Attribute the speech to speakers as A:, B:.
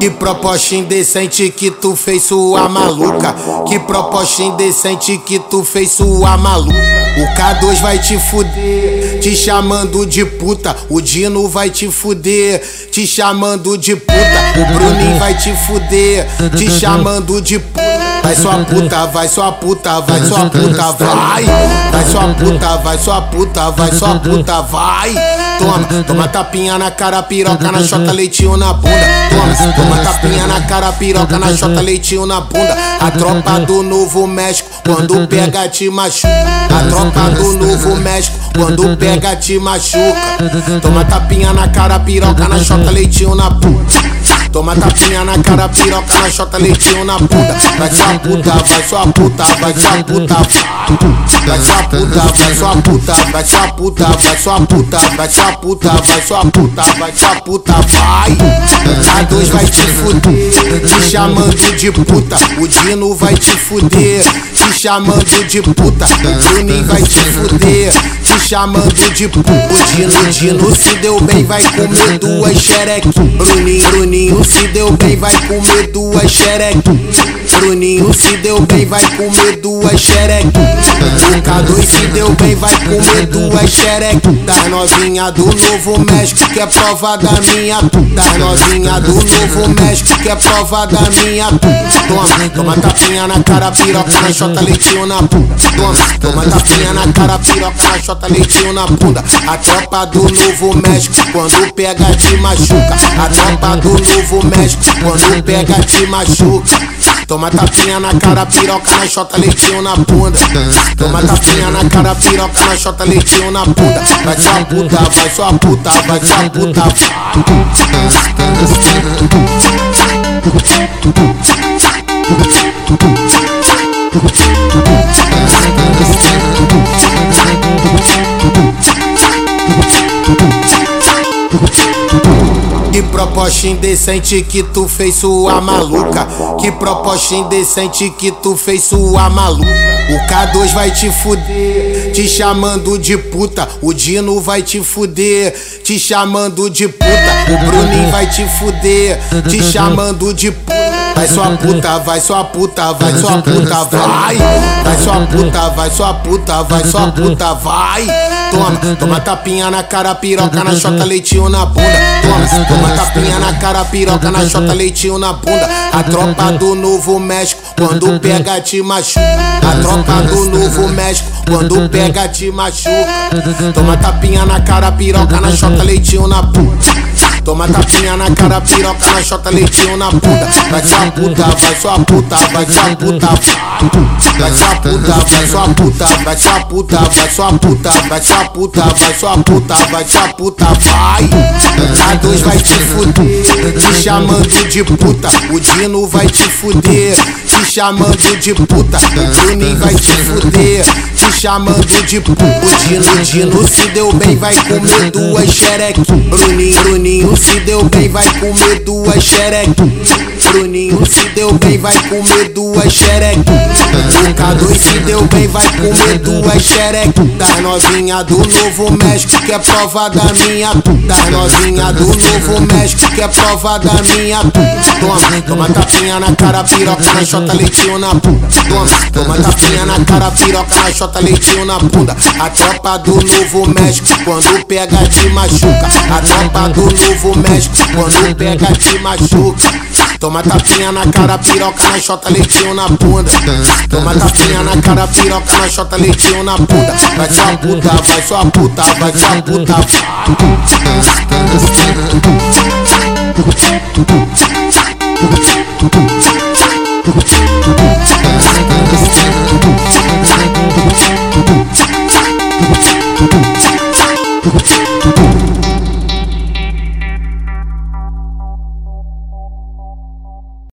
A: Que proposta indecente que tu fez sua maluca. Que proposta indecente que tu fez sua maluca. O K2 vai te fuder, te chamando de puta. O Dino vai te fuder, te chamando de puta. O Bruninho vai te fuder, te chamando de puta. Vai sua puta, vai sua puta, vai sua puta, vai. Vai sua puta, vai sua puta, vai sua puta, vai. Toma, toma tapinha na cara, piroca na chota, leitinho na bunda. Toma, toma tapinha na cara, piroca na chota, leitinho na bunda. A tropa do Novo México, quando pega te machuca. A tropa do Novo México, quando pega te machuca. Toma tapinha na cara, piroca na chota, leitinho na bunda. Toma tapinha na cara, piroca na chota, leitinho na bunda. Vai sua puta, vai sua puta, vai sua puta. Vai sua puta, vai sua puta, vai sua puta, vai sua puta, vai sua puta, vai sua puta, vai sua puta, vai. A dois vai te fuder, te chamando de puta. O Dino vai te fuder, te chamando de puta. O Bruninho vai te fuder, chamando de puta. O Dino, Dino se deu bem, vai comer duas xereque. Bruninho, Bruninho se deu bem, vai comer duas xereque. Bruninho se deu bem, vai comer duas xereque. O K2 se deu bem, vai comer duas xereque. Das novinha do Novo México, que é prova da minha. Das novinha do Novo México, que é prova da minha. Toma, toma tapinha na cara, piroca na chota, leitinho na bunda. Toma, toma tapinha na cara, piroca na chota, leitinho na bunda. A tropa do Novo México, quando pega te machuca. A tropa do Novo México, quando pega te machuca. Toma tapinha na cara, piroca na chota, leitinho na bunda. Toma tapinha na cara, piroca na chota, leitinho na bunda. Vai sua puta, vai sua puta, vai sua puta. Que proposta indecente que tu fez sua maluca. Que proposta indecente que tu fez sua maluca. O K2 vai te fuder, te chamando de puta. O Dino vai te fuder, te chamando de puta. O Bruninho vai te fuder, te chamando de puta. Vai sua puta, vai sua puta, vai sua puta, vai. Vai sua puta, vai sua puta, vai sua puta, vai. Toma, toma tapinha na cara, piroca na chota, leitinho na bunda. Toma, toma tapinha na cara, piroca na chota, leitinho na bunda. A tropa do Novo México, quando pega te machuca. A tropa do Novo México, quando pega te machuca. Toma tapinha na cara, piroca na chota, leitinho na bunda. Toma tapinha na cara, piroca na chota, leitinho na bunda. Vai sua puta, vai sua puta, vai sua puta. Vai sua puta, vai sua puta, vai sua puta, vai sua puta, vai sua puta, vai sua puta, vai sua puta, vai. A dois vai te fuder, te chamando de puta. O Dino vai te fuder, te chamando de puta. O Bruninho vai te fuder, te chamando de puta. O Dino, Dino se deu bem, vai comer duas xereque. Bruninho, Bruninho se deu bem, vai comer duas xereque. Bruninho se deu bem, vai comer duas xereque. O K2 se deu bem, vai comer duas xereque. Das novinha do Novo México, que é prova da minha. Das novinha do Novo México, que é prova da minha. Toma, toma tapinha na cara, piroca na chota, leitinho na bunda. Toma, toma tapinha na cara, piroca na chota, leitinho na bunda. A tropa do Novo México, quando pega te machuca. A tropa do Novo México, quando pega te machuca. Toma tapinha na cara, piroca na chota, leitinho na bunda. Toma tapinha na cara, piroca na chota, leitinho na bunda. Vai sua puta, vai sua puta, vai sua puta. Vai.